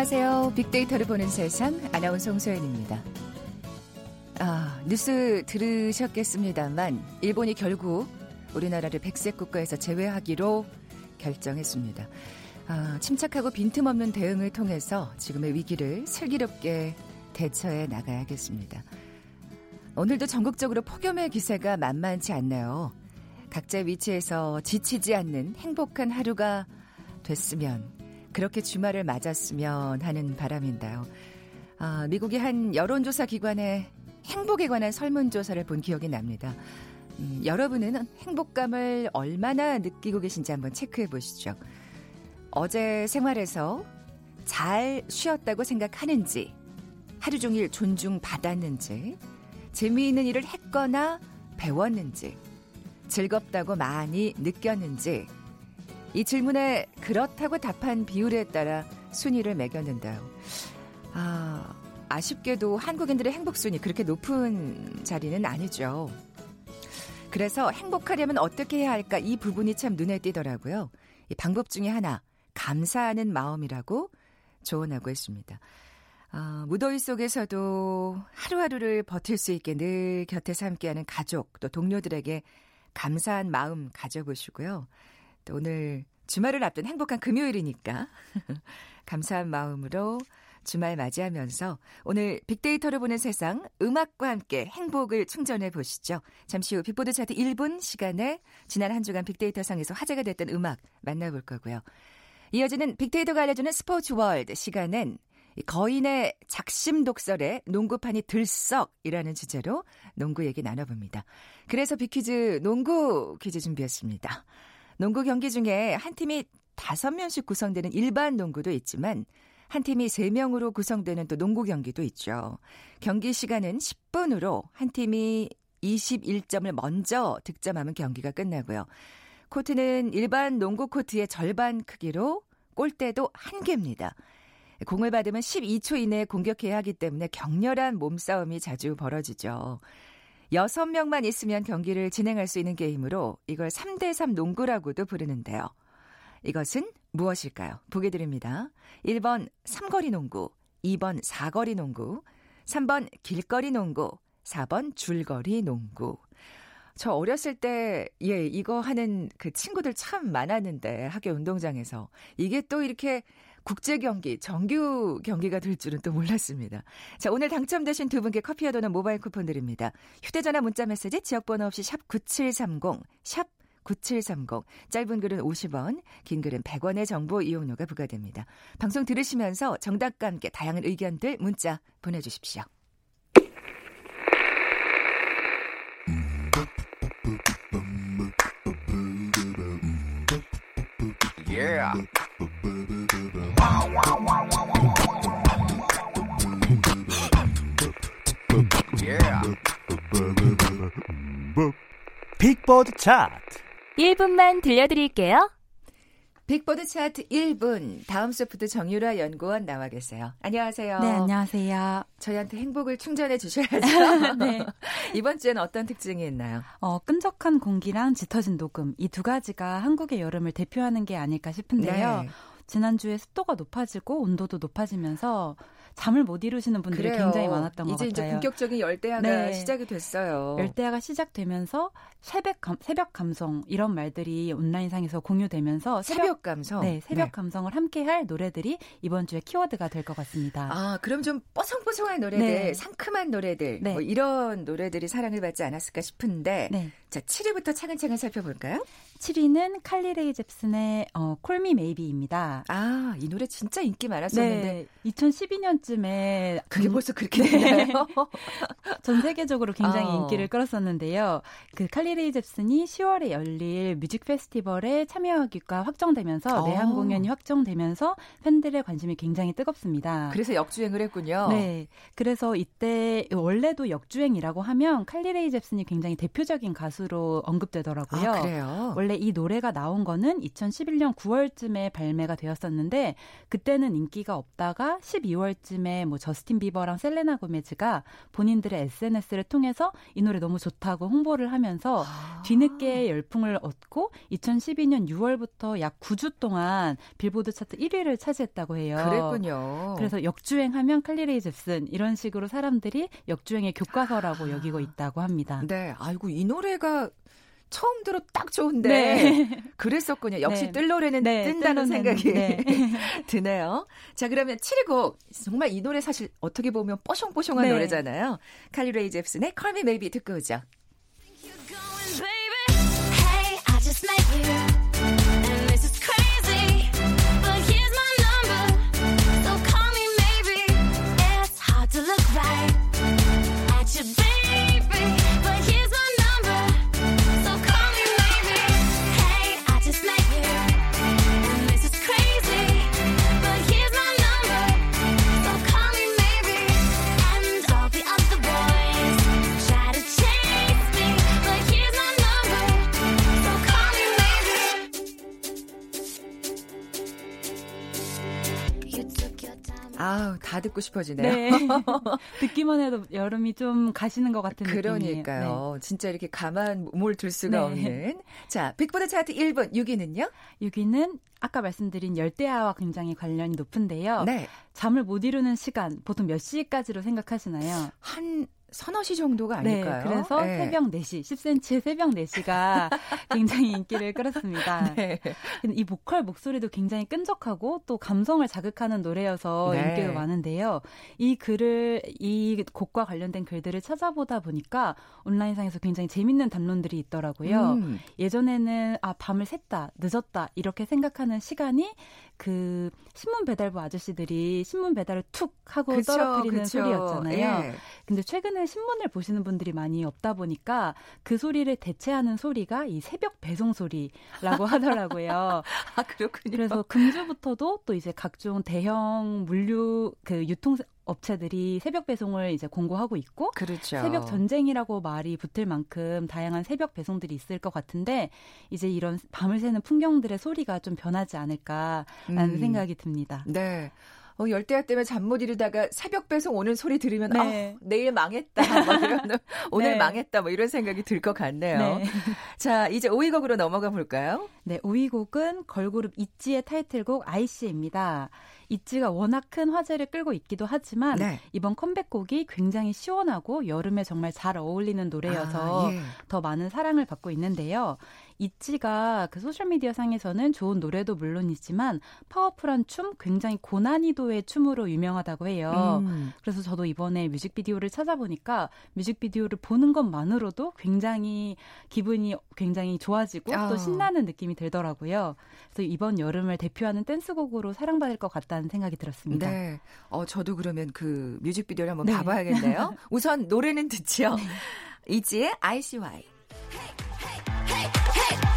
안녕하세요. 빅데이터를 보는 세상 아나운서 홍소연입니다. 아, 뉴스 들으셨겠습니다만 일본이 결국 우리나라를 백색 국가에서 제외하기로 결정했습니다. 아, 침착하고 빈틈없는 대응을 통해서 지금의 위기를 슬기롭게 대처해 나가야겠습니다. 오늘도 전국적으로 폭염의 기세가 만만치 않네요. 각자 위치에서 지치지 않는 행복한 하루가 됐으면 그렇게 주말을 맞았으면 하는 바람인데요. 아, 미국의 한 여론조사 기관의 행복에 관한 설문조사를 본 기억이 납니다. 음, 여러분은 행복감을 얼마나 느끼고 계신지 한번 체크해 보시죠. 어제 생활에서 잘 쉬었다고 생각하는지, 하루 종일 존중받았는지, 재미있는 일을 했거나 배웠는지, 즐겁다고 많이 느꼈는지, 이 질문에 그렇다고 답한 비율에 따라 순위를 매겼는데요. 아, 아쉽게도 한국인들의 행복 순위 그렇게 높은 자리는 아니죠. 그래서 행복하려면 어떻게 해야 할까 이 부분이 참 눈에 띄더라고요. 이 방법 중에 하나, 감사하는 마음이라고 조언하고 있습니다. 아, 무더위 속에서도 하루하루를 버틸 수 있게 늘 곁에서 함께하는 가족 또 동료들에게 감사한 마음 가져보시고요. 또 오늘 주말을 앞둔 행복한 금요일이니까 감사한 마음으로 주말 맞이하면서 오늘 빅데이터를 보는 세상 음악과 함께 행복을 충전해 보시죠. 잠시 후 빅보드 차트 1분 시간에 지난 한 주간 빅데이터 상에서 화제가 됐던 음악 만나볼 거고요. 이어지는 빅데이터가 알려주는 스포츠 월드 시간엔 거인의 작심 독설에 농구판이 들썩이라는 주제로 농구 얘기 나눠봅니다. 그래서 빅퀴즈 농구 퀴즈 준비했습니다. 농구 경기 중에 한 팀이 다섯 명씩 구성되는 일반 농구도 있지만 한 팀이 3명으로 구성되는 또 농구 경기도 있죠. 경기 시간은 10분으로 한 팀이 21점을 먼저 득점하면 경기가 끝나고요. 코트는 일반 농구 코트의 절반 크기로 골대도 한 개입니다. 공을 받으면 12초 이내에 공격해야 하기 때문에 격렬한 몸싸움이 자주 벌어지죠. 6명만 있으면 경기를 진행할 수 있는 게임으로 이걸 3대3 농구라고도 부르는데요. 이것은 무엇일까요? 보게 드립니다. 1번 삼거리 농구, 2번 사거리 농구, 3번 길거리 농구, 4번 줄거리 농구. 저 어렸을 때, 예, 이거 하는 그 친구들 참 많았는데, 학교 운동장에서. 이게 또 이렇게 국제 경기, 정규 경기가 될 줄은 또 몰랐습니다. 자, 오늘 당첨되신 두 분께 커피와 도는 모바일 쿠폰 드립니다. 휴대전화 문자 메시지 지역번호 없이 샵 9730, 샵 9730. 짧은 글은 50원, 긴 글은 100원의 정보 이용료가 부과됩니다. 방송 들으시면서 정답과 함께 다양한 의견들 문자 보내주십시오. 빅보드 차트 1분만 들려드릴게요. 빅보드 차트 1분 다음 소프트 정유라 연구원 나와 계세요. 안녕하세요. 네, 안녕하세요. 저희한테 행복을 충전해 주셔야죠. 네. 이번 주에는 어떤 특징이 있나요? 어, 끈적한 공기랑 짙어진 녹음 이 두 가지가 한국의 여름을 대표하는 게 아닐까 싶은데요. 네. 지난주에 습도가 높아지고 온도도 높아지면서 잠을 못 이루시는 분들이 그래요. 굉장히 많았던 것 같아요. 이제 이제 본격적인 열대야가 네. 시작이 됐어요. 열대야가 시작되면서 새벽 감, 새벽 감성 이런 말들이 온라인상에서 공유되면서 새벽, 새벽 감성, 네 새벽 네. 감성을 함께할 노래들이 이번 주에 키워드가 될 것 같습니다. 아 그럼 좀 뽀송뽀송한 노래들, 네. 상큼한 노래들, 네. 뭐 이런 노래들이 사랑을 받지 않았을까 싶은데 네. 자 7위부터 차근차근 살펴볼까요? 7위는 칼리레이 잽슨의 어, 콜미 메이비입니다. 아, 이 노래 진짜 인기 많았었는데. 네, 2012년쯤에 그게 음, 벌써 그렇게 됐나요? 전 세계적으로 굉장히 어. 인기를 끌었었는데요. 그 칼리레이 잽슨이 10월에 열릴 뮤직 페스티벌에 참여하기가 확정되면서 어. 내한 공연이 확정되면서 팬들의 관심이 굉장히 뜨겁습니다. 그래서 역주행을 했군요. 네. 그래서 이때 원래도 역주행이라고 하면 칼리레이 잽슨이 굉장히 대표적인 가수로 언급되더라고요. 아, 그래요? 원래 이 노래가 나온 거는 2011년 9월쯤에 발매가 되었었는데 그때는 인기가 없다가 12월쯤 전쯤에 뭐 저스틴 비버랑 셀레나 고메즈가 본인들의 SNS를 통해서 이 노래 너무 좋다고 홍보를 하면서 아. 뒤늦게 열풍을 얻고 2012년 6월부터 약 9주 동안 빌보드 차트 1위를 차지했다고 해요. 그랬군요. 그래서 역주행하면 칼리레이 잽슨 이런 식으로 사람들이 역주행의 교과서라고 아. 여기고 있다고 합니다. 네, 아이고 이 노래가 처음 들어 딱 좋은데 네. 그랬었군요. 역시 네. 뜰 노래는 네, 뜬다는 생각이 네. 드네요. 자 그러면 7곡 정말 이 노래 사실 어떻게 보면 뽀송뽀송한 네. 노래잖아요. 칼리레이 잽슨의 Call Me Maybe 듣고 오죠. 아우, 다 듣고 싶어지네요. 네. 듣기만 해도 여름이 좀 가시는 것 같은 그러니까요. 느낌이에요. 네. 진짜 이렇게 가만 몸을 둘 수가 네. 없는. 자, 빅보드 차트 1번 6위는요? 6위는 아까 말씀드린 열대야와 굉장히 관련이 높은데요. 네. 잠을 못 이루는 시간 보통 몇 시까지로 생각하시나요? 한 서너 시 정도가 네, 아닐까요? 네, 그래서 네. 새벽 4시, 10cm의 새벽 4시가 굉장히 인기를 끌었습니다. 네. 이 보컬 목소리도 굉장히 끈적하고 또 감성을 자극하는 노래여서 네. 인기가 많은데요. 이 글을 이 곡과 관련된 글들을 찾아보다 보니까 온라인상에서 굉장히 재밌는 담론들이 있더라고요. 음. 예전에는 아 밤을 샜다, 늦었다 이렇게 생각하는 시간이 그 신문 배달부 아저씨들이 신문 배달을 툭 하고 그쵸, 떨어뜨리는 그쵸. 소리였잖아요. 예. 근데 최근에 신문을 보시는 분들이 많이 없다 보니까 그 소리를 대체하는 소리가 이 새벽 배송 소리라고 하더라고요. 아 그렇군요. 그래서 금주부터도 또 이제 각종 대형 물류 그 유통 업체들이 새벽 배송을 이제 공고하고 있고 그렇죠. 새벽 전쟁이라고 말이 붙을 만큼 다양한 새벽 배송들이 있을 것 같은데 이제 이런 밤을 새는 풍경들의 소리가 좀 변하지 않을까라는 음. 생각이 듭니다. 네. 어, 열대야 때문에 잠 못 이루다가 새벽 배송 오는 소리 들으면 네. 아, 내일 망했다. 뭐 이런, 오늘 네. 망했다. 뭐 이런 생각이 들 것 같네요. 네. 자, 이제 5위 곡으로 넘어가 볼까요? 네, 5위 곡은 걸그룹 있지의 타이틀곡 아이씨입니다. 있지가 워낙 큰 화제를 끌고 있기도 하지만 네. 이번 컴백곡이 굉장히 시원하고 여름에 정말 잘 어울리는 노래여서 아, 예. 더 많은 사랑을 받고 있는데요. 있지가 그 소셜미디어 상에서는 좋은 노래도 물론이지만 파워풀한 춤, 굉장히 고난이도의 춤으로 유명하다고 해요. 음. 그래서 저도 이번에 뮤직비디오를 찾아보니까 뮤직비디오를 보는 것만으로도 굉장히 기분이 굉장히 좋아지고 아. 또 신나는 느낌이 들더라고요. 그래서 이번 여름을 대표하는 댄스곡으로 사랑받을 것 같다는 생각이 들었습니다. 네. 어, 저도 그러면 그 뮤직비디오를 한번 네. 봐봐야겠네요. 우선 노래는 듣지요. 네. 이지의 ICY. Hey!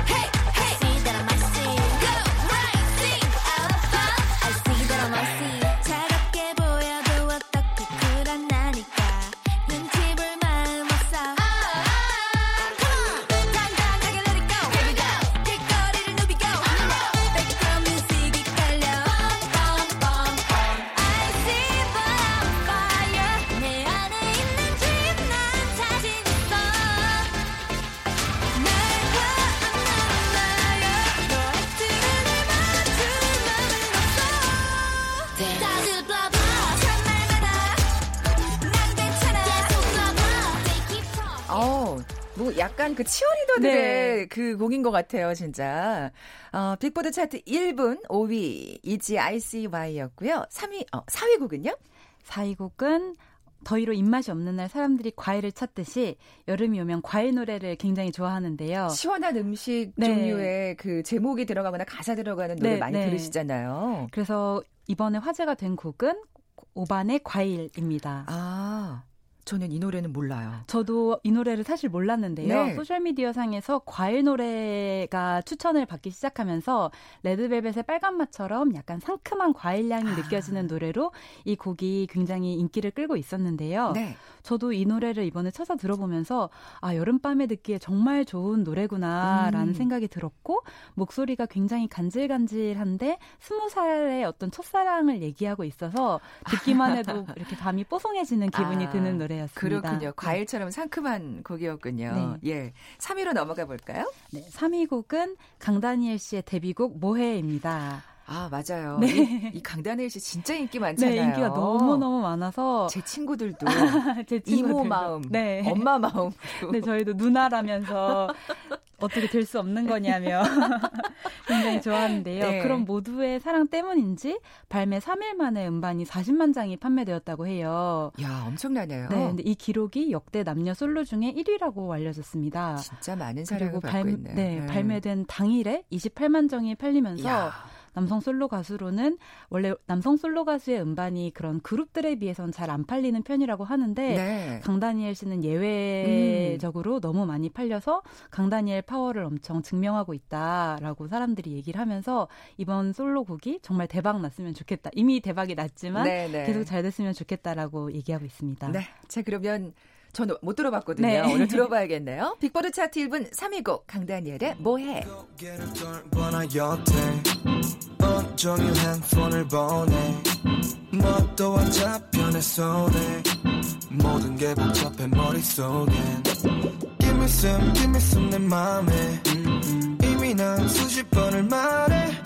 약간 그 치어리더들의 네. 그 곡인 것 같아요, 진짜. 어, 빅보드 차트 1분 5위 있지 ICY였고요. 3위, 어, 4위 곡은요? 4위 곡은 더위로 입맛이 없는 날 사람들이 과일을 찾듯이 여름이 오면 과일 노래를 굉장히 좋아하는데요. 시원한 음식 네. 종류의 그 제목이 들어가거나 가사 들어가는 노래 네, 많이 네. 들으시잖아요. 그래서 이번에 화제가 된 곡은 오반의 과일입니다. 아. 저는 이 노래는 몰라요. 저도 이 노래를 사실 몰랐는데요. 네. 소셜미디어 상에서 과일 노래가 추천을 받기 시작하면서 레드벨벳의 빨간 맛처럼 약간 상큼한 과일 향이 아. 느껴지는 노래로 이 곡이 굉장히 인기를 끌고 있었는데요. 네. 저도 이 노래를 이번에 찾아 들어보면서 아 여름밤에 듣기에 정말 좋은 노래구나라는 음. 생각이 들었고 목소리가 굉장히 간질간질한데 스무 살의 어떤 첫사랑을 얘기하고 있어서 듣기만 해도 이렇게 밤이 뽀송해지는 기분이 아. 드는 노래. 노래였습니다. 그렇군요. 네. 과일처럼 상큼한 곡이었군요. 네. 예. 3위로 넘어가 볼까요? 네. 3위 곡은 강다니엘 씨의 데뷔곡 모해입니다. 아, 맞아요. 네. 이, 이 강다니엘 씨 진짜 인기 많잖아요. 네, 인기가 너무너무 많아서. 제 친구들도. 제 친구들도. 이모 마음. 네. 엄마 마음. 네, 저희도 누나라면서 어떻게 될 수 없는 거냐며 굉장히 좋아하는데요. 네. 그럼 모두의 사랑 때문인지 발매 3일 만에 음반이 40만 장이 판매되었다고 해요. 야, 엄청나네요. 네, 근데 이 기록이 역대 남녀 솔로 중에 1위라고 알려졌습니다. 진짜 많은 사랑을 받고 발, 있네요. 네, 네, 발매된 당일에 28만 장이 팔리면서 야. 남성 솔로 가수로는 원래 남성 솔로 가수의 음반이 그런 그룹들에 비해선 잘 안 팔리는 편이라고 하는데 네. 강다니엘 씨는 예외적으로 음. 너무 많이 팔려서 강다니엘 파워를 엄청 증명하고 있다라고 사람들이 얘기를 하면서 이번 솔로곡이 정말 대박 났으면 좋겠다. 이미 대박이 났지만 네, 네. 계속 잘 됐으면 좋겠다라고 얘기하고 있습니다. 네. 자, 그러면 저는 못 들어봤거든요. 네. 오늘 들어봐야겠네요. 빅보드 차트 1분 3위 곡 강다니엘의 뭐해. 온종일 핸폰을 보내 안 잡혀 내 손에 모든 게 복잡해 머릿속엔. Give me some, give me some 내 맘에. 이미 난 수십 번을 말해.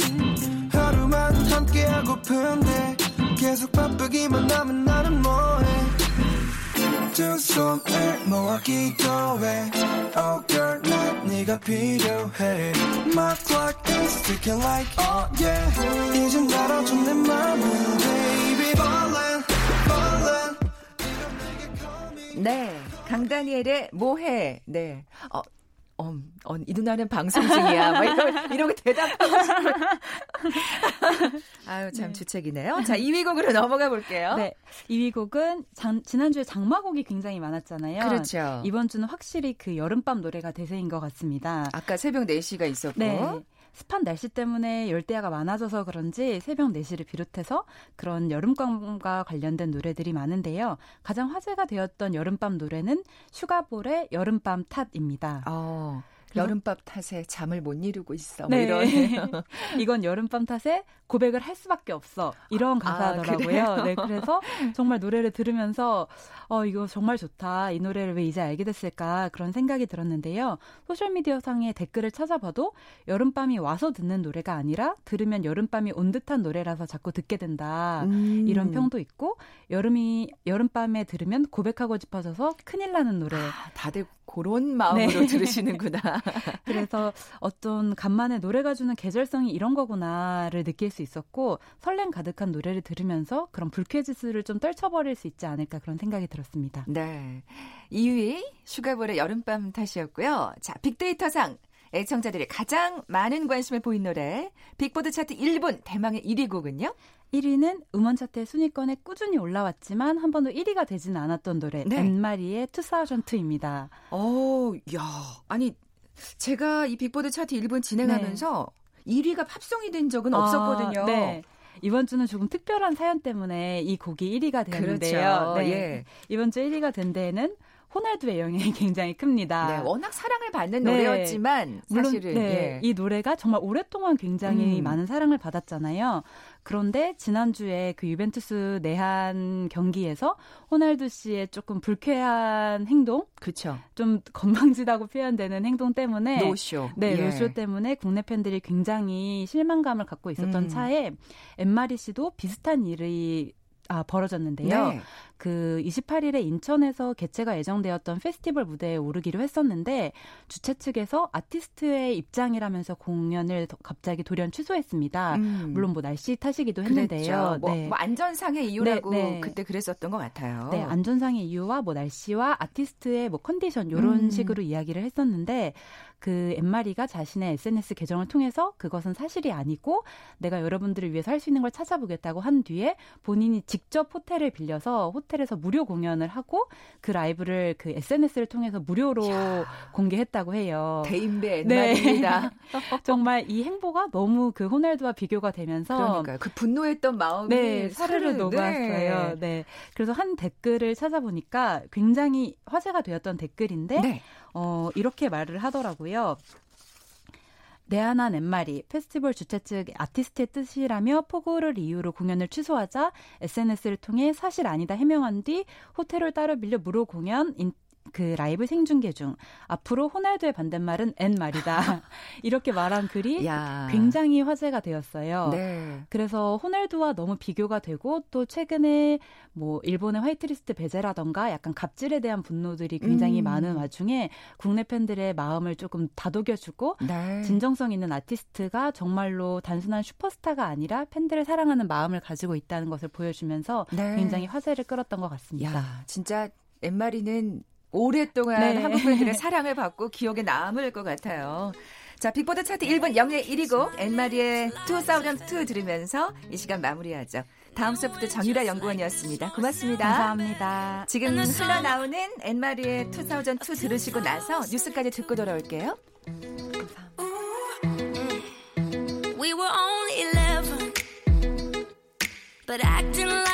하루만 함께하고픈데. 계속 바쁘기만 하면 나는 뭐해 두 손을 모아 기도해. Oh girl 난 네가 필요해. My clock is ticking like oh yeah. 이젠 알아줘 내 맘을 Baby ballin' ballin' 네 강다니엘의 뭐해? 네. 어, 어, 어, 이 누나는 방송 중이야. 막 이러, 이러고 대답하고 싶어. 아유, 참 네. 주책이네요. 자, 2위 곡으로 넘어가 볼게요. 네. 2위 곡은 장, 지난주에 장마곡이 굉장히 많았잖아요. 그렇죠. 이번 주는 확실히 그 여름밤 노래가 대세인 것 같습니다. 아까 새벽 4시가 있었고. 네. 습한 날씨 때문에 열대야가 많아져서 그런지 새벽 4시를 비롯해서 그런 여름밤과 관련된 노래들이 많은데요. 가장 화제가 되었던 여름밤 노래는 슈가볼의 여름밤 탓입니다. 어. 여름밤 탓에 잠을 못 이루고 있어. 뭐 네. 뭐 이런. 이건 여름밤 탓에 고백을 할 수밖에 없어. 이런 아, 가사더라고요. 아, 네, 그래서 정말 노래를 들으면서 어 이거 정말 좋다. 이 노래를 왜 이제 알게 됐을까 그런 생각이 들었는데요. 소셜 미디어 상의 댓글을 찾아봐도 여름밤이 와서 듣는 노래가 아니라 들으면 여름밤이 온 듯한 노래라서 자꾸 듣게 된다. 음. 이런 평도 있고 여름이 여름밤에 들으면 고백하고 싶어져서 큰일 나는 노래. 아, 다들 그런 마음으로 네. 들으시는구나. 그래서 어떤 간만에 노래가 주는 계절성이 이런 거구나를 느낄 수 있었고 설렘 가득한 노래를 들으면서 그런 불쾌지수를 좀 떨쳐버릴 수 있지 않을까 그런 생각이 들었습니다. 네. 2위 슈가볼의 여름밤 탓이었고요. 자, 빅데이터상 애청자들이 가장 많은 관심을 보인 노래 빅보드 차트 1분 대망의 1위 곡은요? 1위는 음원 차트 순위권에 꾸준히 올라왔지만 한 번도 1위가 되지는 않았던 노래 네. 앤마리의 2002입니다. 어, 야, 아니 제가 이 빅보드 차트 1분 진행하면서 네. 1위가 팝송이 된 적은 아, 없었거든요. 네. 이번 주는 조금 특별한 사연 때문에 이 곡이 1위가 되는데요. 그렇죠. 네. 예. 이번 주 1위가 된 데에는 호날두의 영향이 굉장히 큽니다. 네, 워낙 사랑을 받는 네. 노래였지만 사실은 물론, 네, 예. 이 노래가 정말 오랫동안 굉장히 음. 많은 사랑을 받았잖아요. 그런데 지난주에 그 유벤투스 내한 경기에서 호날두 씨의 조금 불쾌한 행동, 그렇죠. 좀 건방지다고 표현되는 행동 때문에 노쇼, 네, 예. 노쇼 때문에 국내 팬들이 굉장히 실망감을 갖고 있었던 음. 차에 엠마리 씨도 비슷한 일이 아, 벌어졌는데요. 네. 그 28일에 인천에서 개최가 예정되었던 페스티벌 무대에 오르기로 했었는데 주최 측에서 아티스트의 입장이라면서 공연을 갑자기 돌연 취소했습니다. 음. 물론 뭐 날씨 탓이기도 했는데요. 뭐, 네. 뭐, 안전상의 이유라고 네, 네. 그때 그랬었던 것 같아요. 네, 안전상의 이유와 뭐 날씨와 아티스트의 뭐 컨디션 이런 음. 식으로 이야기를 했었는데 그 엠마리가 자신의 SNS 계정을 통해서 그것은 사실이 아니고 내가 여러분들을 위해서 할 수 있는 걸 찾아보겠다고 한 뒤에 본인이 직 직접 호텔을 빌려서 호텔에서 무료 공연을 하고 그 라이브를 그 SNS를 통해서 무료로 야. 공개했다고 해요. 대인배 말입니다. 네. 정말 이 행보가 너무 그 호날두와 비교가 되면서 그러니까요. 그 분노했던 마음이 네, 사르르 녹았어요. 네. 네. 그래서 한 댓글을 찾아보니까 굉장히 화제가 되었던 댓글인데 네. 어, 이렇게 말을 하더라고요. 내하나 넷마리 페스티벌 주최 측 아티스트의 뜻이라며 폭우를 이유로 공연을 취소하자 SNS를 통해 사실 아니다 해명한 뒤 호텔을 따로 빌려 무료 공연 그 라이브 생중계 중 앞으로 호날두의 반대말은 N 말이다. 이렇게 말한 글이 야. 굉장히 화제가 되었어요. 네. 그래서 호날두와 너무 비교가 되고 또 최근에 뭐 일본의 화이트리스트 배제라던가 약간 갑질에 대한 분노들이 굉장히 음. 많은 와중에 국내 팬들의 마음을 조금 다독여주고 네. 진정성 있는 아티스트가 정말로 단순한 슈퍼스타가 아니라 팬들을 사랑하는 마음을 가지고 있다는 것을 보여주면서 네. 굉장히 화제를 끌었던 것 같습니다. 야, 진짜 엠마리는 오랫동안 네. 한국 팬들의 사랑을 받고 기억에 남을 것 같아요. 자, 빅보드 차트 1분 영예 1위고 엔마리의 2002 들으면서 이 시간 마무리하죠. 다음 소프트 정유라 연구원이었습니다. 고맙습니다. 감사합니다. 지금 흘러나오는 엔마리의 2002 들으시고 나서 뉴스까지 듣고 돌아올게요. We were only 11 But acting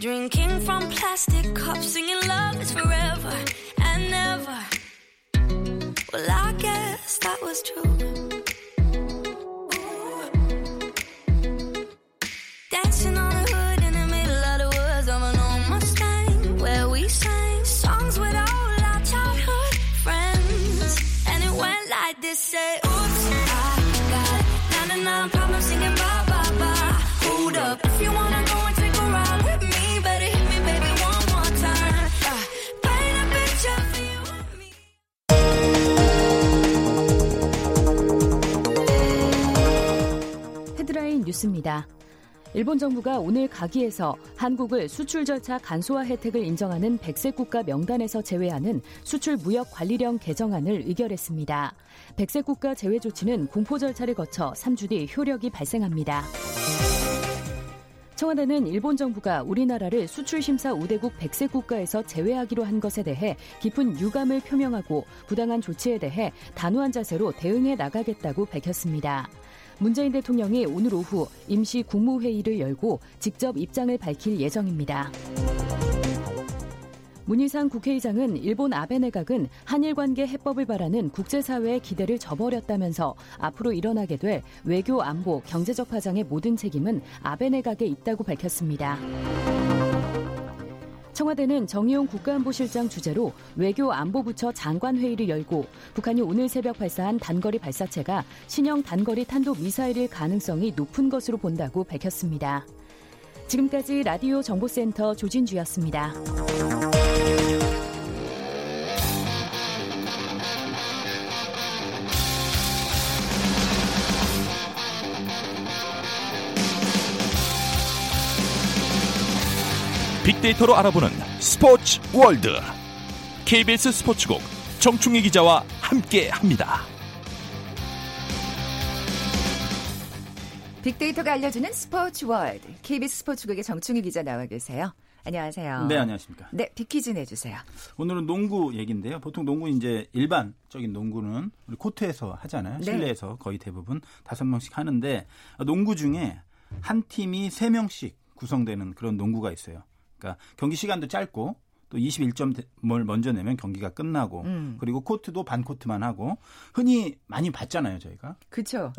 Drinking from plastic cups, singing love is forever and never. Well, I guess that was true. Dancing on the hood in the middle of the woods of an old Mustang, where we sang songs with all our childhood friends. And it went like this: say, Oops, I got 99 problems singing bye bye bye. Hold up, if you wanna 뉴스입니다. 일본 정부가 오늘 가기에서 한국을 수출 절차 간소화 혜택을 인정하는 백색 국가 명단에서 제외하는 수출 무역 관리령 개정안을 의결했습니다. 백색 국가 제외 조치는 공포 절차를 거쳐 3주 뒤 효력이 발생합니다. 청와대는 일본 정부가 우리나라를 수출 심사 우대국 백색 국가에서 제외하기로 한 것에 대해 깊은 유감을 표명하고 부당한 조치에 대해 단호한 자세로 대응해 나가겠다고 밝혔습니다. 문재인 대통령이 오늘 오후 임시 국무회의를 열고 직접 입장을 밝힐 예정입니다. 문희상 국회의장은 일본 아베 내각은 한일 관계 해법을 바라는 국제사회의 기대를 저버렸다면서 앞으로 일어나게 될 외교 안보 경제적 파장의 모든 책임은 아베 내각에 있다고 밝혔습니다. 청와대는 정의용 국가안보실장 주재로 외교 안보부처 장관회의를 열고 북한이 오늘 새벽 발사한 단거리 발사체가 신형 단거리 탄도 미사일일 가능성이 높은 것으로 본다고 밝혔습니다. 지금까지 라디오 정보센터 조진주였습니다. 빅데이터로 알아보는 스포츠 월드 KBS 스포츠국 정충희 기자와 함께합니다. 빅데이터가 알려주는 스포츠 월드 KBS 스포츠국의 정충희 기자 나와 계세요. 안녕하세요. 네, 안녕하십니까. 네, 빅퀴즈 내주세요. 오늘은 농구 얘기인데요. 보통 농구 이제 일반적인 농구는 우리 코트에서 하잖아요. 네. 실내에서 거의 대부분 다섯 명씩 하는데 농구 중에 한 팀이 세 명씩 구성되는 그런 농구가 있어요. 그러니까 경기 시간도 짧고 또 21점을 먼저 내면 경기가 끝나고 음. 그리고 코트도 반 코트만 하고 흔히 많이 봤잖아요 저희가. 그렇죠.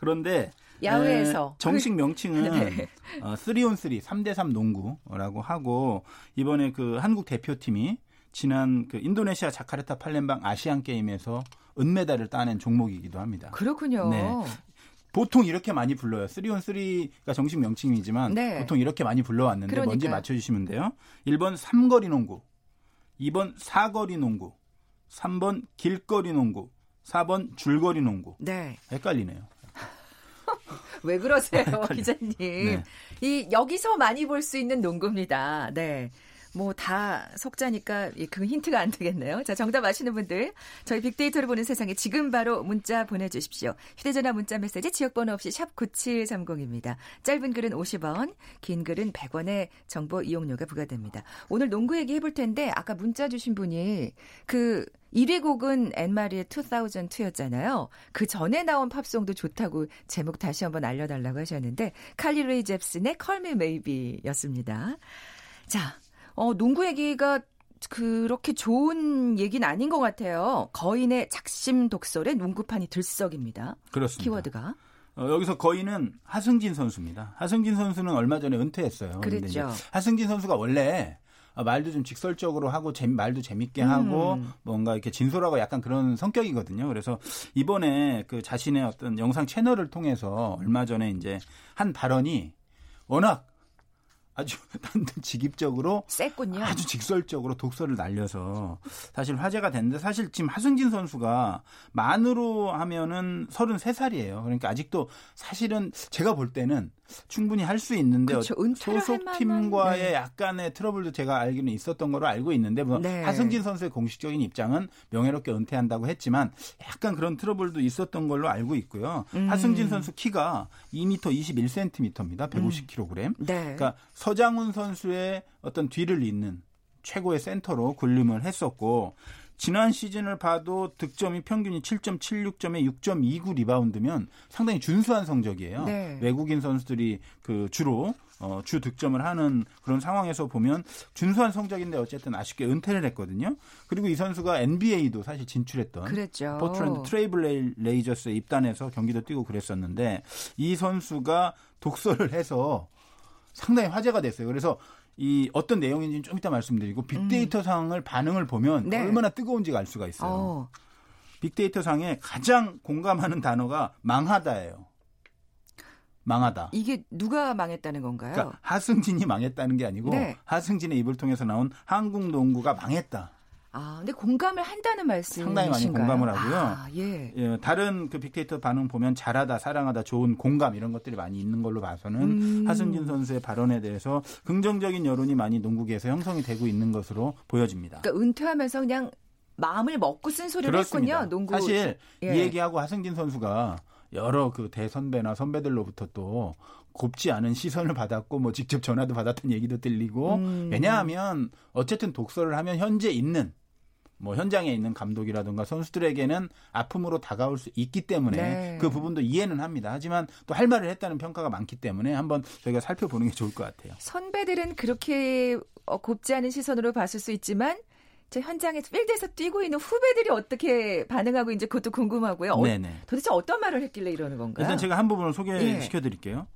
그런데 야외에서 에, 정식 명칭은 네. 어, 3on3 3대3 농구라고 하고 이번에 그 한국 대표팀이 지난 그 인도네시아 자카르타 팔렘방 아시안 게임에서 은메달을 따낸 종목이기도 합니다. 그렇군요. 네. 보통 이렇게 많이 불러요. 3on3가 정식 명칭이지만 네. 보통 이렇게 많이 불러왔는데 그러니까요. 뭔지 맞춰주시면 돼요. 1번 삼거리 농구, 2번 사거리 농구, 3번 길거리 농구, 4번 줄거리 농구. 네. 헷갈리네요. 왜 그러세요, 기자님? 네. 이 여기서 많이 볼 수 있는 농구입니다. 네. 뭐다 석자니까 그 힌트가 안 되겠네요. 자, 정답 아시는 분들 저희 빅데이터를 보는 세상에 지금 바로 문자 보내주십시오. 휴대전화 문자 메시지 지역번호 없이 샵 9730입니다. 짧은 글은 50원, 긴 글은 100원의 정보 이용료가 부과됩니다. 오늘 농구 얘기 해볼 텐데 아까 문자 주신 분이 그 1위 곡은 앤마리의 2002였잖아요. 그 전에 나온 팝송도 좋다고 제목 다시 한번 알려달라고 하셨는데 칼리 레이 잽슨의 Call Me Maybe였습니다. 자, 어, 농구 얘기가 그렇게 좋은 얘기는 아닌 것 같아요. 거인의 작심 독설에 농구판이 들썩입니다. 그렇습니다. 키워드가. 어, 여기서 거인은 하승진 선수입니다. 하승진 선수는 얼마 전에 은퇴했어요. 그랬죠. 하승진 선수가 원래 말도 좀 직설적으로 하고 재미, 말도 재밌게 하고 음. 뭔가 이렇게 진솔하고 약간 그런 성격이거든요. 그래서 이번에 그 자신의 어떤 영상 채널을 통해서 얼마 전에 이제 한 발언이 워낙 아주 직입적으로 셌군요. 아주 직설적으로 독설을 날려서 사실 화제가 됐는데 사실 지금 하승진 선수가 만으로 하면은 33살이에요. 그러니까 아직도 사실은 제가 볼 때는 충분히 할 수 있는데 할 소속 팀과의 만한, 네. 약간의 트러블도 제가 알기는 있었던 거로 알고 있는데 뭐 네. 하승진 선수의 공식적인 입장은 명예롭게 은퇴한다고 했지만 약간 그런 트러블도 있었던 걸로 알고 있고요. 음. 하승진 선수 키가 2m 21cm입니다. 150kg. 네. 그러니까 서장훈 선수의 어떤 뒤를 잇는 최고의 센터로 군림을 했었고 지난 시즌을 봐도 득점이 평균이 7.76점에 6.29 리바운드면 상당히 준수한 성적이에요. 네. 외국인 선수들이 그 주로 어, 주 득점을 하는 그런 상황에서 보면 준수한 성적인데 어쨌든 아쉽게 은퇴를 했거든요. 그리고 이 선수가 NBA도 사실 진출했던 그랬죠. 포틀랜드 트레일블레이저스에 입단해서 경기도 뛰고 그랬었는데 이 선수가 독설을 해서 상당히 화제가 됐어요. 그래서 이 어떤 내용인지는 좀 이따 말씀드리고 빅데이터 상을 반응을 보면 음. 네. 얼마나 뜨거운지가 알 수가 있어요. 어, 빅데이터 상에 가장 공감하는 단어가 망하다예요. 망하다. 이게 누가 망했다는 건가요? 그러니까 하승진이 망했다는 게 아니고 네. 하승진의 입을 통해서 나온 한국 농구가 망했다. 아, 근데 공감을 한다는 말씀이신가요? 상당히 많이 공감을 하고요. 아, 예. 예, 다른 그 빅데이터 반응 보면 잘하다, 사랑하다, 좋은 공감 이런 것들이 많이 있는 걸로 봐서는 음. 하승진 선수의 발언에 대해서 긍정적인 여론이 많이 농구계에서 형성이 되고 있는 것으로 보여집니다. 그러니까 은퇴하면서 그냥 마음을 먹고 쓴 소리를 그렇습니다. 했군요. 농구. 사실 예. 이 얘기하고 하승진 선수가 여러 그 대선배나 선배들로부터 또 곱지 않은 시선을 받았고 뭐 직접 전화도 받았던 얘기도 들리고 음. 왜냐하면 어쨌든 독설을 하면 현재 있는 뭐 현장에 있는 감독이라든가 선수들에게는 아픔으로 다가올 수 있기 때문에 네. 그 부분도 이해는 합니다. 하지만 또 할 말을 했다는 평가가 많기 때문에 한번 저희가 살펴보는 게 좋을 것 같아요. 선배들은 그렇게 어, 곱지 않은 시선으로 봤을 수 있지만 저 현장에 필드에서 뛰고 있는 후배들이 어떻게 반응하고 이제 그것도 궁금하고요. 어, 네네. 도대체 어떤 말을 했길래 이러는 건가요? 일단 제가 한 부분을 예. 소개시켜 드릴게요.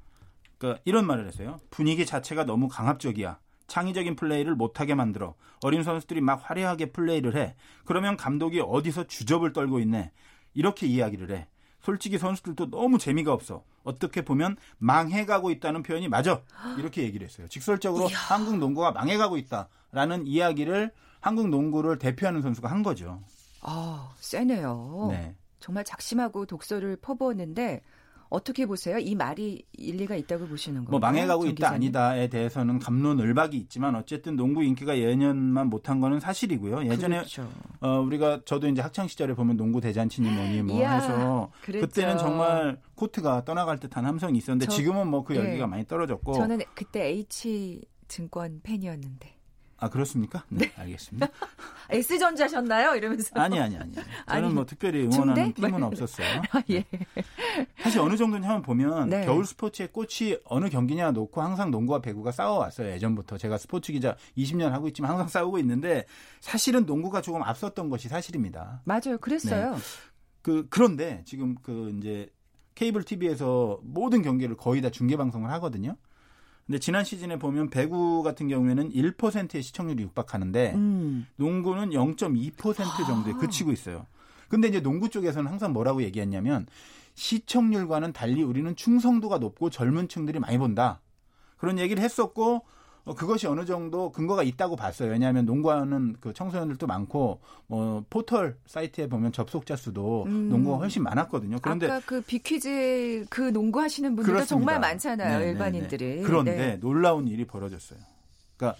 그러니까 이런 말을 했어요. 분위기 자체가 너무 강압적이야. 창의적인 플레이를 못하게 만들어. 어린 선수들이 막 화려하게 플레이를 해. 그러면 감독이 어디서 주접을 떨고 있네. 이렇게 이야기를 해. 솔직히 선수들도 너무 재미가 없어. 어떻게 보면 망해가고 있다는 표현이 맞아. 이렇게 얘기를 했어요. 직설적으로 한국 농구가 망해가고 있다라는 이야기를 한국 농구를 대표하는 선수가 한 거죠. 아, 세네요. 네. 정말 작심하고 독서를 퍼부었는데 어떻게 보세요? 이 말이 일리가 있다고 보시는 건가요? 뭐 망해가고 정 있다? 아니다에 대해서는 감론을박이 있지만 어쨌든 농구 인기가 예년만 못한 거는 사실이고요. 예전에 그렇죠. 어, 우리가 저도 이제 학창 시절에 보면 농구 대잔치니 뭐니 뭐 이야, 해서 그랬죠. 그때는 정말 코트가 떠나갈 듯한 함성이 있었는데 저- 지금은 뭐 그 열기가 예. 많이 떨어졌고 저는 그때 H 증권 팬이었는데 아 그렇습니까? 네, 알겠습니다. S 전자셨나요? 이러면서 아니 아니 아니. 저는 아니, 뭐 특별히 응원하는 중대? 팀은 없었어요. 아, 예. 사실 어느 정도냐면 보면 네. 겨울 스포츠의 꽃이 어느 경기냐 놓고 항상 농구와 배구가 싸워왔어요. 예전부터 제가 스포츠 기자 20년 하고 있지만 항상 싸우고 있는데 사실은 농구가 조금 앞섰던 것이 사실입니다. 맞아요. 그랬어요. 그 그런데 지금 그 이제 케이블 TV에서 모든 경기를 거의 다 중계 방송을 하거든요. 근데 지난 시즌에 보면 배구 같은 경우에는 1%의 시청률이 육박하는데 음. 농구는 0.2% 정도에 아. 그치고 있어요. 근데 이제 농구 쪽에서는 항상 뭐라고 얘기했냐면 시청률과는 달리 우리는 충성도가 높고 젊은 층들이 많이 본다. 그런 얘기를 했었고 어, 그것이 어느 정도 근거가 있다고 봤어요. 왜냐하면 농구하는 그 청소년들도 많고 뭐 포털 사이트에 보면 접속자 수도 음. 농구가 훨씬 많았거든요. 그런데 아까 그 비퀴즈 그 농구 하시는 분들도 그렇습니다. 정말 많잖아요. 네, 네, 일반인들이. 네. 그런데 네. 놀라운 일이 벌어졌어요. 그러니까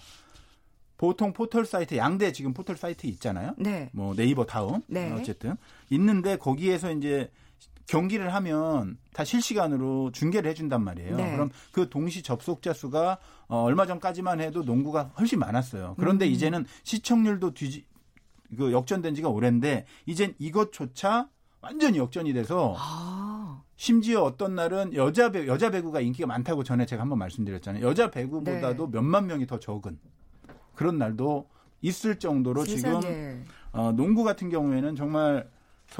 보통 포털 사이트 양대 지금 포털 사이트 있잖아요. 네. 뭐 네이버 다음 네. 어쨌든 있는데 거기에서 이제 경기를 하면 다 실시간으로 중계를 해준단 말이에요. 네. 그럼 그 동시 접속자 수가 어, 얼마 전까지만 해도 농구가 훨씬 많았어요. 그런데 음. 이제는 시청률도 뒤지 그 역전된 지가 오랜데 이젠 이것조차 완전히 역전이 돼서 아. 심지어 어떤 날은 여자 배 여자 배구가 인기가 많다고 전에 제가 한번 말씀드렸잖아요. 여자 네. 배구보다도 몇만 명이 더 적은 그런 날도 있을 정도로 지금 세상에. 어, 농구 같은 경우에는 정말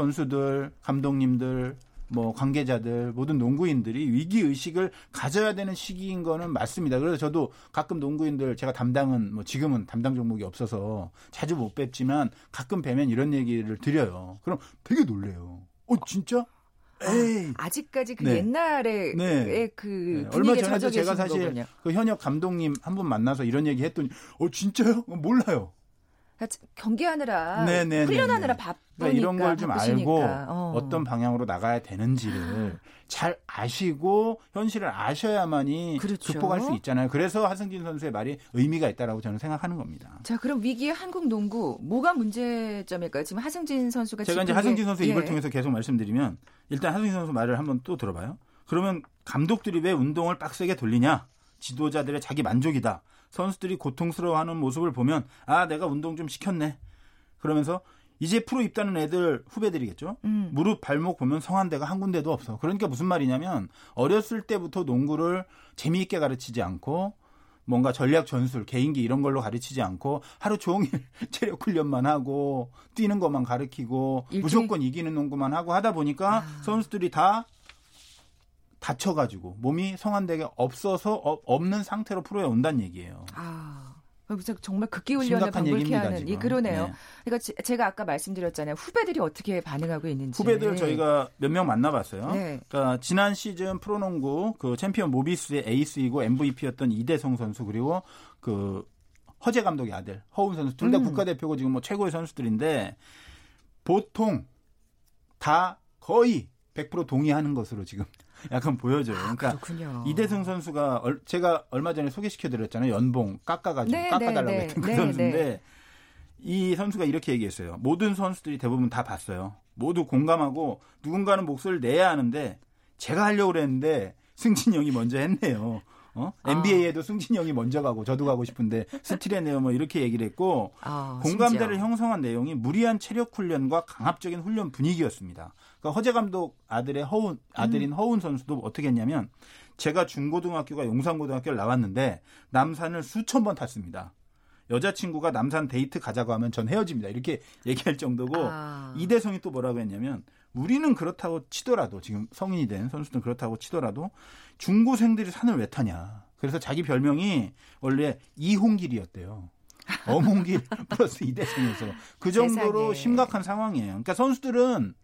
선수들, 감독님들, 뭐 관계자들, 모든 농구인들이 위기 의식을 가져야 되는 시기인 거는 맞습니다. 그래서 저도 가끔 농구인들 제가 담당은 뭐 지금은 담당 종목이 없어서 자주 못 뵙지만 가끔 뵈면 이런 얘기를 드려요. 그럼 되게 놀래요. 어 진짜? 에이. 아직까지 그 네. 옛날에 네. 그 네, 얼마 전에도 젖어 제가 사실 거군요. 그 현역 감독님 한 분 만나서 이런 얘기 했더니 어 진짜요? 어, 몰라요. 경기하느라 네, 네, 네, 훈련하느라 네. 바쁘니까 그러니까 이런 걸 좀. 알고 어. 어. 떤 방향으로 나가야 되는지를 잘 아시고 현실을 아셔야만이 그렇죠. 극복할 수 있잖아요. 그래서 하승진 선수의 말이 의미가 있다라고 저는 생각하는 겁니다. 자, 그럼 위기의 한국 농구 뭐가 문제점일까요? 지금 하승진 선수가 제가 이제 하승진 게- 선수의 입을 예. 통해서 계속 말씀드리면 일단 하승진 선수 말을 한번 또 들어봐요. 그러면 감독들이 왜 운동을 빡세게 돌리냐? 지도자들의 자기 만족이다. 선수들이 고통스러워하는 모습을 보면 아 내가 운동 좀 시켰네. 그러면서 이제 프로 입단한 애들 후배들이겠죠. 음. 무릎 발목 보면 성한 데가 한 군데도 없어. 그러니까 무슨 말이냐면 어렸을 때부터 농구를 재미있게 가르치지 않고 뭔가 전략 전술, 개인기 이런 걸로 가르치지 않고 하루 종일 체력 훈련만 하고 뛰는 것만 가르치고 일주일- 무조건 이기는 농구만 하고 하다 보니까 아. 선수들이 다 다쳐가지고 몸이 성한 데가 없어서 어- 없는 상태로 프로에 온다는 얘기예요. 아. 정말 극기 훈련을 얘기입니다, 하는 이 지금. 그러네요. 네. 그러니까 제- 제가 아까 말씀드렸잖아요. 후배들이 어떻게 반응하고 있는지. 후배들 저희가 몇 명 만나봤어요. 네. 그러니까 지난 시즌 프로농구 그 챔피언 모비스의 에이스이고 MVP였던 이대성 선수 그리고 그 허재 감독의 아들 허운 선수 둘다 음. 국가대표고 지금 뭐 최고의 선수들인데 보통 다 거의 100% 동의하는 것으로 지금 약간 보여져요. 그러니까 그렇군요. 이대성 선수가 얼- 제가 얼마 전에 소개시켜드렸잖아요. 연봉 깎아가지고 네, 깎아달라고 네, 했던 그 네, 선수인데 네. 이 선수가 이렇게 얘기했어요. 모든 선수들이 대부분 다 봤어요. 모두 공감하고 누군가는 목소리를 내야 하는데 제가 하려고 그랬는데 승진이 형이 먼저 했네요. 어? 아. NBA에도 승진이 형이 먼저 가고 저도 가고 싶은데 스틸했네요. 뭐 이렇게 얘기를 했고 아, 공감대를. 형성한 내용이 무리한 체력 훈련과 강압적인 훈련 분위기였습니다. 그러니까 허재 감독 아들의 허운 아들인 음. 허운 선수도 어떻게 했냐면 제가 중고등학교가 용산고등학교를 나왔는데 남산을 수천 번 탔습니다. 여자친구가 남산 데이트 가자고 하면 전 헤어집니다. 이렇게 얘기할 정도고 아. 이대성이 또 뭐라고 했냐면 우리는 그렇다고 치더라도 지금 성인이 된 선수들은 그렇다고 치더라도 중고생들이 산을 왜 타냐. 그래서 자기 별명이 원래 이홍길이었대요. 엄홍길 플러스 이대성에서 그 정도로 세상에. 심각한 상황이에요. 그러니까 선수들은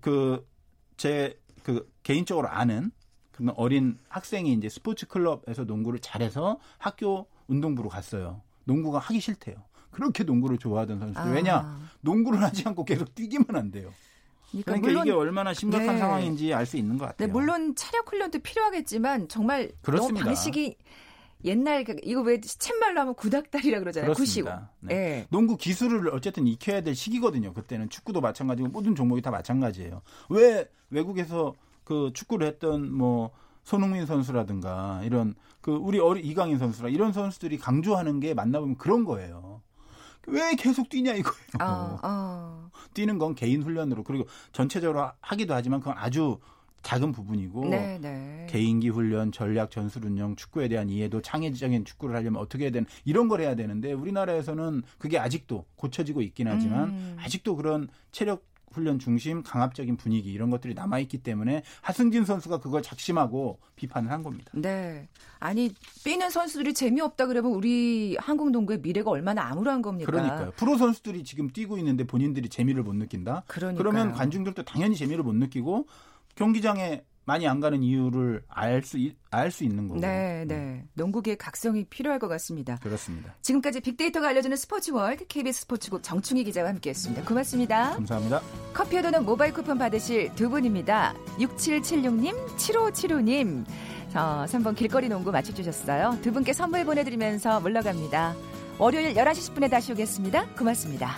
그제그 개인적으로 아는 그런 어린 학생이 이제 스포츠 클럽에서 농구를 잘해서 학교 운동부로 갔어요. 농구가 하기 싫대요. 그렇게 농구를 좋아하던 선수들. 아. 왜냐? 농구를 하지 않고 계속 뛰기만 한대요. 그러니까, 그러니까 물론 이게 얼마나 심각한 네. 상황인지 알 수 있는 것 네, 같아요. 물론 차력 훈련도 필요하겠지만 정말 그렇습니다. 너무 방식이 옛날 그 이거 왜 시쳇말로 하면 구닥다리라 그러잖아요. 구시고. 네. 예. 농구 기술을 어쨌든 익혀야 될 시기거든요. 그때는 축구도 마찬가지고 모든 종목이 다 마찬가지예요. 왜 외국에서 그 축구를 했던 뭐 손흥민 선수라든가 이런 그 우리 어리 이강인 선수라 이런 선수들이 강조하는 게 만나보면 그런 거예요. 왜 계속 뛰냐 이거예요. 아, 아. 뛰는 건 개인 훈련으로 그리고 전체적으로 하기도 하지만 그건 아주 작은 부분이고 네, 네. 개인기 훈련, 전략, 전술 운영, 축구에 대한 이해도 창의적인 축구를 하려면 어떻게 해야 되는 이런 걸 해야 되는데 우리나라에서는 그게 아직도 고쳐지고 있긴 하지만 음. 아직도 그런 체력 훈련 중심 강압적인 분위기 이런 것들이 남아 있기 때문에 하승진 선수가 그걸 작심하고 비판을 한 겁니다. 네. 아니, 뛰는 선수들이 재미없다 그러면 우리 한국 농구의 미래가 얼마나 암울한 겁니까? 그러니까요. 프로 선수들이 지금 뛰고 있는데 본인들이 재미를 못 느낀다. 그러니까요. 그러면 관중들도 당연히 재미를 못 느끼고 경기장에 많이 안 가는 이유를 알 수 알 수 있는 거고. 네, 네. 농구계의 각성이 필요할 것 같습니다. 그렇습니다. 지금까지 빅데이터가 알려주는 스포츠 월드 KBS 스포츠국 정충희 기자와 함께했습니다. 고맙습니다. 감사합니다. 커피와 도넛 모바일 쿠폰 받으실 두 분입니다. 6776님, 7575님. 어, 3번 길거리 농구 맞춰주셨어요. 두 분께 선물 보내드리면서 물러갑니다. 월요일 11시 10분에 다시 오겠습니다. 고맙습니다.